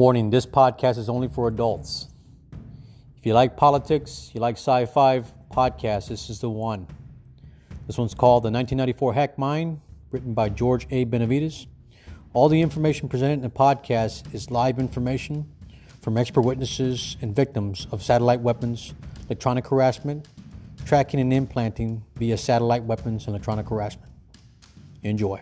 Warning this podcast is only for adults. If you like politics, you like sci fi podcasts, this is the one. This one's called The 1994 Hack Mine," written by George A. Benavides. All the information presented in the podcast is live information from expert witnesses and victims of satellite weapons, electronic harassment, tracking and implanting via satellite weapons and electronic harassment. Enjoy.